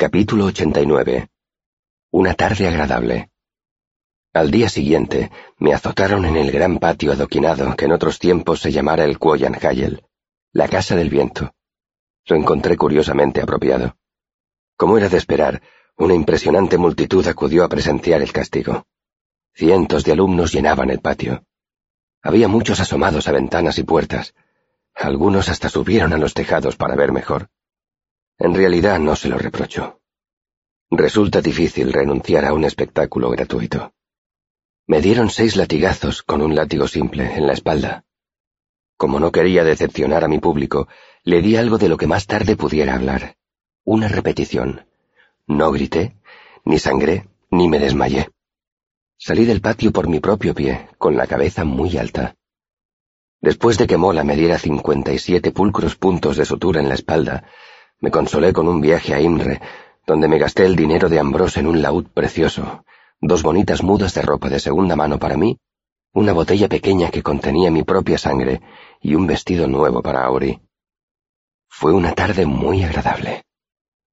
Capítulo 89. Una tarde agradable. Al día siguiente me azotaron en el gran patio adoquinado que en otros tiempos se llamara el Hayel, la casa del viento. Lo encontré curiosamente apropiado. Como era de esperar, una impresionante multitud acudió a presenciar el castigo. Cientos de alumnos llenaban el patio. Había muchos asomados a ventanas y puertas. Algunos hasta subieron a los tejados para ver mejor. En realidad no se lo reprocho. Resulta difícil renunciar a un espectáculo gratuito. Me dieron seis latigazos con un látigo simple en la espalda. Como no quería decepcionar a mi público, le di algo de lo que más tarde pudiera hablar. Una repetición. No grité, ni sangré, ni me desmayé. Salí del patio por mi propio pie, con la cabeza muy alta. Después de que Mola me diera cincuenta y siete pulcros puntos de sutura en la espalda, me consolé con un viaje a Imre, donde me gasté el dinero de Ambrose en un laúd precioso, dos bonitas mudas de ropa de segunda mano para mí, una botella pequeña que contenía mi propia sangre y un vestido nuevo para Auri. Fue una tarde muy agradable.